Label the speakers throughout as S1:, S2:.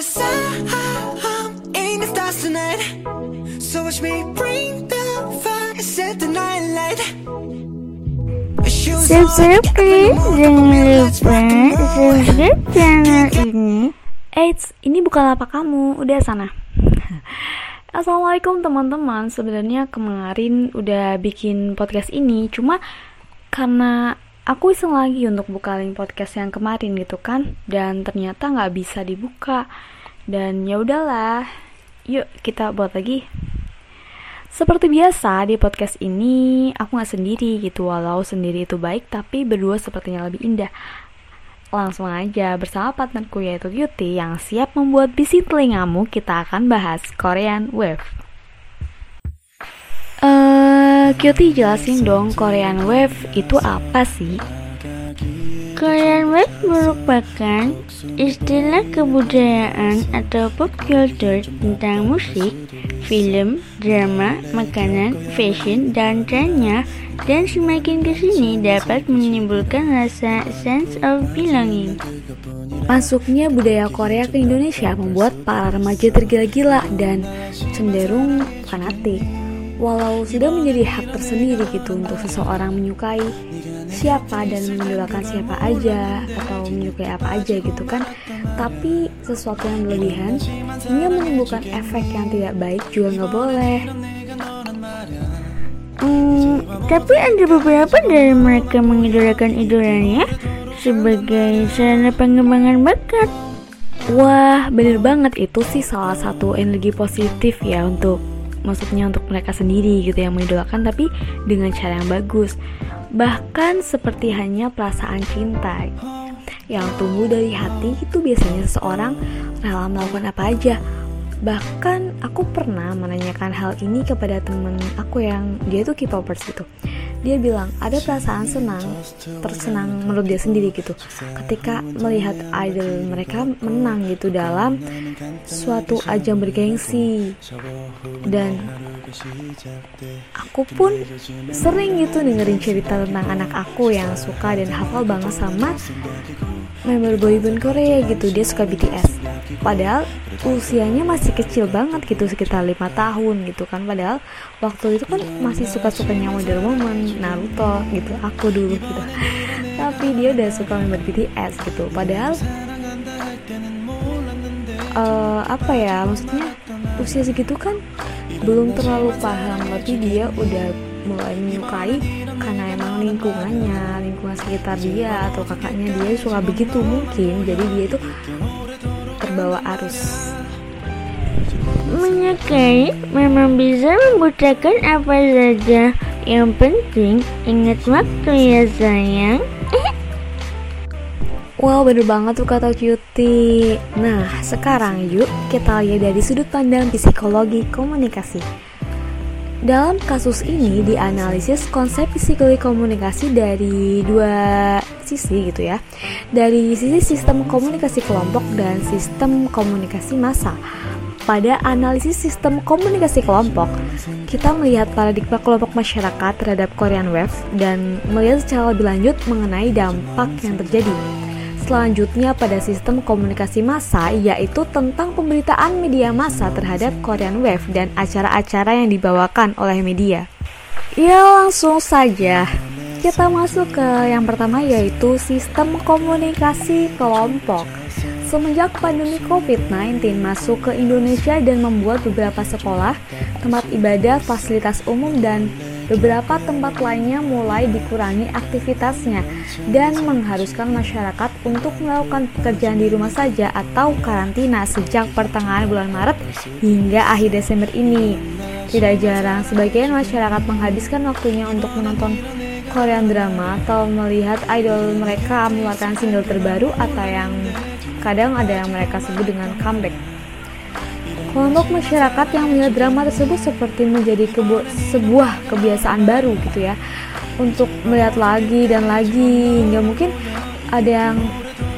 S1: Cause I'm in the stars tonight. So watch me bring the fire, set the night light. Shoes on,
S2: Subscribe jangan lupa subscribe channel ini.
S3: Eits, ini bukan lapak kamu, udah sana. Assalamualaikum teman-teman. Sebenarnya kemarin udah bikin podcast ini, cuma karena aku iseng lagi untuk buka link podcast yang kemarin gitu kan, dan ternyata nggak bisa dibuka. Dan ya udahlah, yuk kita buat lagi. Seperti biasa di podcast ini aku nggak sendiri gitu walau sendiri itu baik tapi berdua sepertinya lebih indah. Langsung aja bersama partnerku yaitu Cutie yang siap membuat bisi telingamu kita akan bahas Korean Wave. Cutie jelasin dong Korean Wave itu apa sih?
S2: Korean Wave merupakan istilah kebudayaan atau pop culture tentang musik, film, drama, makanan, fashion, dan trennya dan semakin ke sini dapat menimbulkan rasa sense of belonging.
S3: Masuknya budaya Korea ke Indonesia membuat para remaja tergila-gila dan cenderung fanatik. Walau sudah menjadi hak tersendiri gitu untuk seseorang menyukai siapa dan mengidolakan siapa aja atau menyukai apa aja gitu kan tapi sesuatu yang berlebihan hingga menimbulkan efek yang tidak baik juga nggak boleh
S2: Hmm, tapi ada beberapa dari mereka mengidolakan idolanya sebagai sarana pengembangan bakat.
S3: Wah, bener banget itu sih salah satu energi positif ya untuk maksudnya untuk mereka sendiri gitu yang mengidolakan tapi dengan cara yang bagus. Bahkan seperti hanya perasaan cinta yang tumbuh dari hati itu biasanya seseorang rela melakukan apa aja. Bahkan aku pernah menanyakan hal ini kepada temen aku yang dia tuh K-popers gitu. Dia bilang ada perasaan senang, tersenang menurut dia sendiri gitu. Ketika melihat idol mereka menang gitu dalam suatu ajang bergengsi. Dan aku pun sering gitu dengerin cerita tentang anak aku yang suka dan hafal banget sama member boyband Korea gitu. Dia suka BTS. Padahal usianya masih kecil banget gitu sekitar lima tahun gitu kan. Padahal waktu itu kan masih suka-sukanya Wonder Woman, Naruto gitu aku dulu gitu. Tapi dia udah suka member BTS gitu. Padahal eh, apa ya maksudnya usia segitu kan belum terlalu paham. Tapi dia udah mulai menyukai karena emang lingkungannya lingkungan sekitar dia atau kakaknya dia suka begitu mungkin. Jadi dia itu terbawa arus
S2: Menyukai memang bisa membutakan apa saja. Yang penting ingat waktu ya sayang.
S3: Wow bener banget tuh kata cuti Nah sekarang yuk kita lihat dari sudut pandang psikologi komunikasi Dalam kasus ini dianalisis konsep psikologi komunikasi dari dua sisi gitu ya Dari sisi sistem komunikasi kelompok dan sistem komunikasi massa pada analisis sistem komunikasi kelompok, kita melihat paradigma kelompok masyarakat terhadap Korean Wave dan melihat secara lebih lanjut mengenai dampak yang terjadi. Selanjutnya pada sistem komunikasi massa yaitu tentang pemberitaan media massa terhadap Korean Wave dan acara-acara yang dibawakan oleh media. Ya langsung saja kita masuk ke yang pertama yaitu sistem komunikasi kelompok. Semenjak pandemi COVID-19 masuk ke Indonesia dan membuat beberapa sekolah, tempat ibadah, fasilitas umum, dan beberapa tempat lainnya mulai dikurangi aktivitasnya dan mengharuskan masyarakat untuk melakukan pekerjaan di rumah saja atau karantina sejak pertengahan bulan Maret hingga akhir Desember ini. Tidak jarang sebagian masyarakat menghabiskan waktunya untuk menonton Korean drama atau melihat idol mereka mengeluarkan single terbaru atau yang kadang ada yang mereka sebut dengan comeback. Kelompok masyarakat yang melihat drama tersebut seperti menjadi sebuah kebiasaan baru gitu ya. Untuk melihat lagi dan lagi hingga mungkin ada yang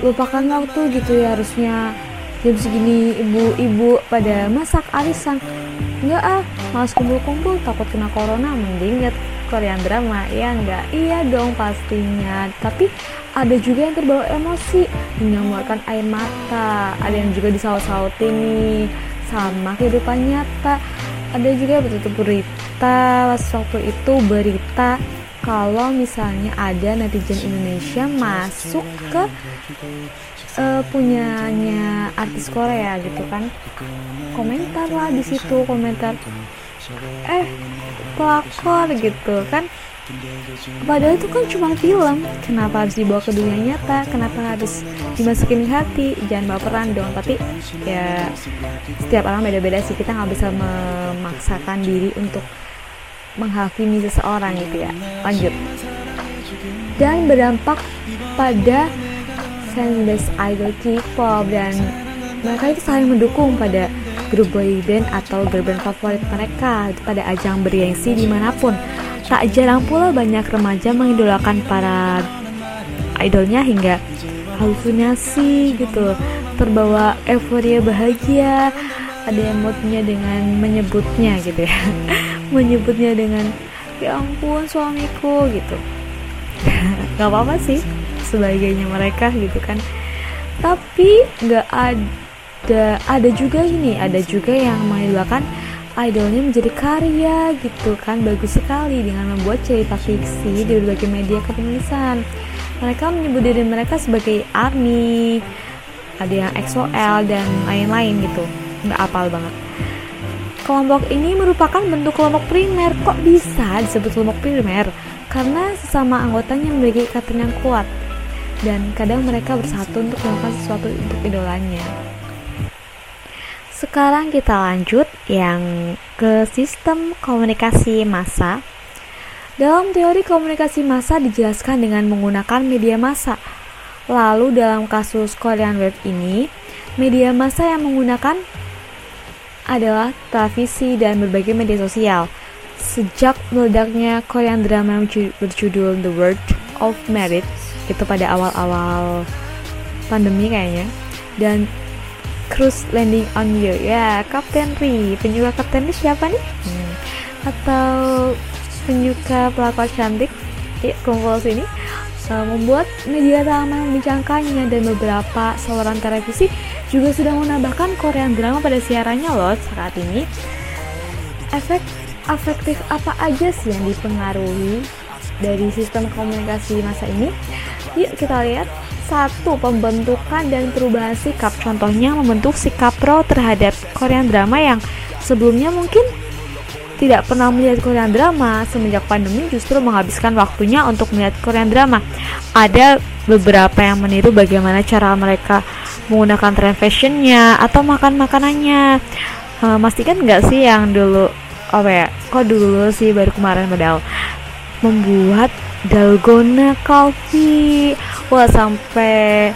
S3: lupakan waktu gitu ya harusnya jam segini ibu-ibu pada masak arisan. Enggak ah malas kumpul-kumpul takut kena corona mending lihat Korean drama. Ya enggak iya dong pastinya. Tapi ada juga yang terbawa emosi hingga mengeluarkan air mata. Ada yang juga disaut-sautin nih sama kehidupan nyata. Ada juga betul-betul berita waktu itu berita kalau misalnya ada netizen Indonesia masuk ke uh, punyanya artis Korea gitu kan. Komentar lah di situ komentar eh pelakor gitu kan Padahal itu kan cuma film. Kenapa harus dibawa ke dunia nyata? Kenapa harus dimasukin hati? Jangan baperan dong. Tapi ya setiap orang beda-beda sih. Kita nggak bisa memaksakan diri untuk menghakimi seseorang gitu ya. Lanjut. Dan berdampak pada fanbase idol K-pop Dan mereka itu saling mendukung pada grup boy band atau girl band favorit mereka. Pada ajang bergengsi di mana pun Tak jarang pula banyak remaja mengidolakan para idolnya hingga halusinasi gitu. Terbawa euforia bahagia. Ada yang moodnya dengan menyebutnya gitu ya. Menyebutnya dengan ya ampun suamiku gitu. Nggak apa-apa sih sebagainya mereka gitu kan. Tapi nggak ada ada juga ini ada juga yang mengidolakan idolnya menjadi karya gitu kan bagus sekali dengan membuat cerita fiksi di berbagai media kepenulisan mereka menyebut diri mereka sebagai ARMY ada yang XOL dan lain-lain gitu. Nggak apal banget. Kelompok ini merupakan bentuk kelompok primer. Kok bisa disebut kelompok primer? Karena sesama anggotanya memiliki ikatan yang kuat. Dan kadang mereka bersatu untuk melakukan sesuatu untuk idolanya sekarang kita lanjut yang ke sistem komunikasi massa. Dalam teori komunikasi massa dijelaskan dengan menggunakan media massa. Lalu dalam kasus Korean Web ini, media massa yang menggunakan adalah televisi dan berbagai media sosial. Sejak meledaknya Korean drama berjudul The Word of Merit itu pada awal-awal pandemi kayaknya dan Cruise Landing on You. Ya Kapten Ri. Penyuka Kapten Ri siapa nih? Hmm. atau penyuka pelakor cantik? Ya kumpul sini. Uh, membuat media ramai membincangkannya dan beberapa saluran televisi juga sudah menambahkan Korean drama pada siarannya loh saat ini. Efek afektif apa aja sih yang dipengaruhi dari sistem komunikasi masa ini? Yuk kita lihat satu, pembentukan dan perubahan sikap. Contohnya membentuk sikap pro terhadap Korean drama yang sebelumnya mungkin tidak pernah melihat Korean drama semenjak pandemi justru menghabiskan waktunya untuk melihat Korean drama. Ada beberapa yang meniru bagaimana cara mereka menggunakan tren fashionnya atau makan makanannya. Uh, kan nggak sih yang dulu apa ya? Kok dulu sih baru kemarin padahal membuat dalgona coffee wah sampai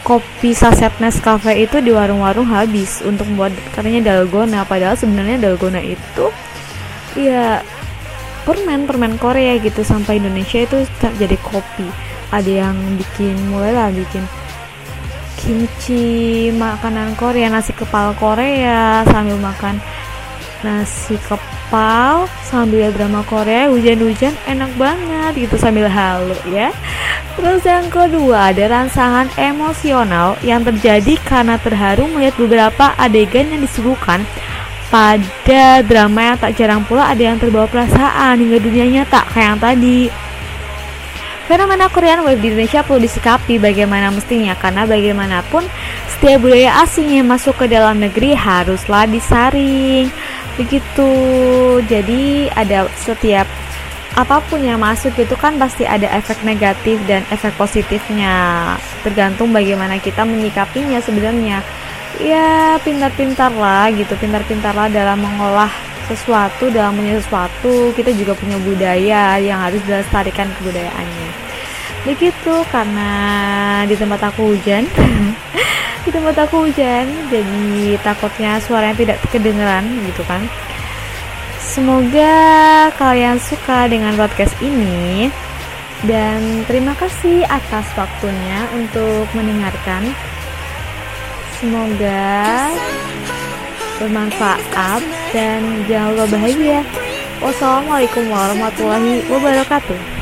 S3: kopi saset Nescafe itu di warung-warung habis untuk membuat katanya dalgona. Padahal sebenarnya dalgona itu ya permen permen Korea gitu. Sampai Indonesia itu jadi kopi. Ada yang bikin mulai lah bikin kimchi makanan Korea nasi kepal Korea sambil makan nasi kepal sambil drama Korea hujan-hujan enak banget gitu sambil halu ya. Terus yang kedua ada rangsangan emosional yang terjadi karena terharu melihat beberapa adegan yang disuguhkan. Pada drama yang tak jarang pula ada yang terbawa perasaan hingga dunia nyata kayak yang tadi. Fenomena Korean Wave di Indonesia perlu disikapi bagaimana mestinya karena bagaimanapun setiap budaya asing yang masuk ke dalam negeri haruslah disaring begitu. Jadi ada setiap apa pun yang masuk itu kan pasti ada efek negatif dan efek positifnya. Tergantung bagaimana kita menyikapinya sebenarnya. Ya pintar-pintar lah gitu. Pintar-pintar lah dalam mengolah sesuatu dalam punya sesuatu. Kita juga punya budaya yang harus dilestarikan kebudayaannya. Begitu karena di tempat aku hujan di tempat aku hujan jadi takutnya suaranya tidak kedengeran gitu kan semoga kalian suka dengan podcast ini dan terima kasih atas waktunya untuk mendengarkan Semoga bermanfaat dan jangan lupa bahagia. Wassalamualaikum warahmatullahi wabarakatuh.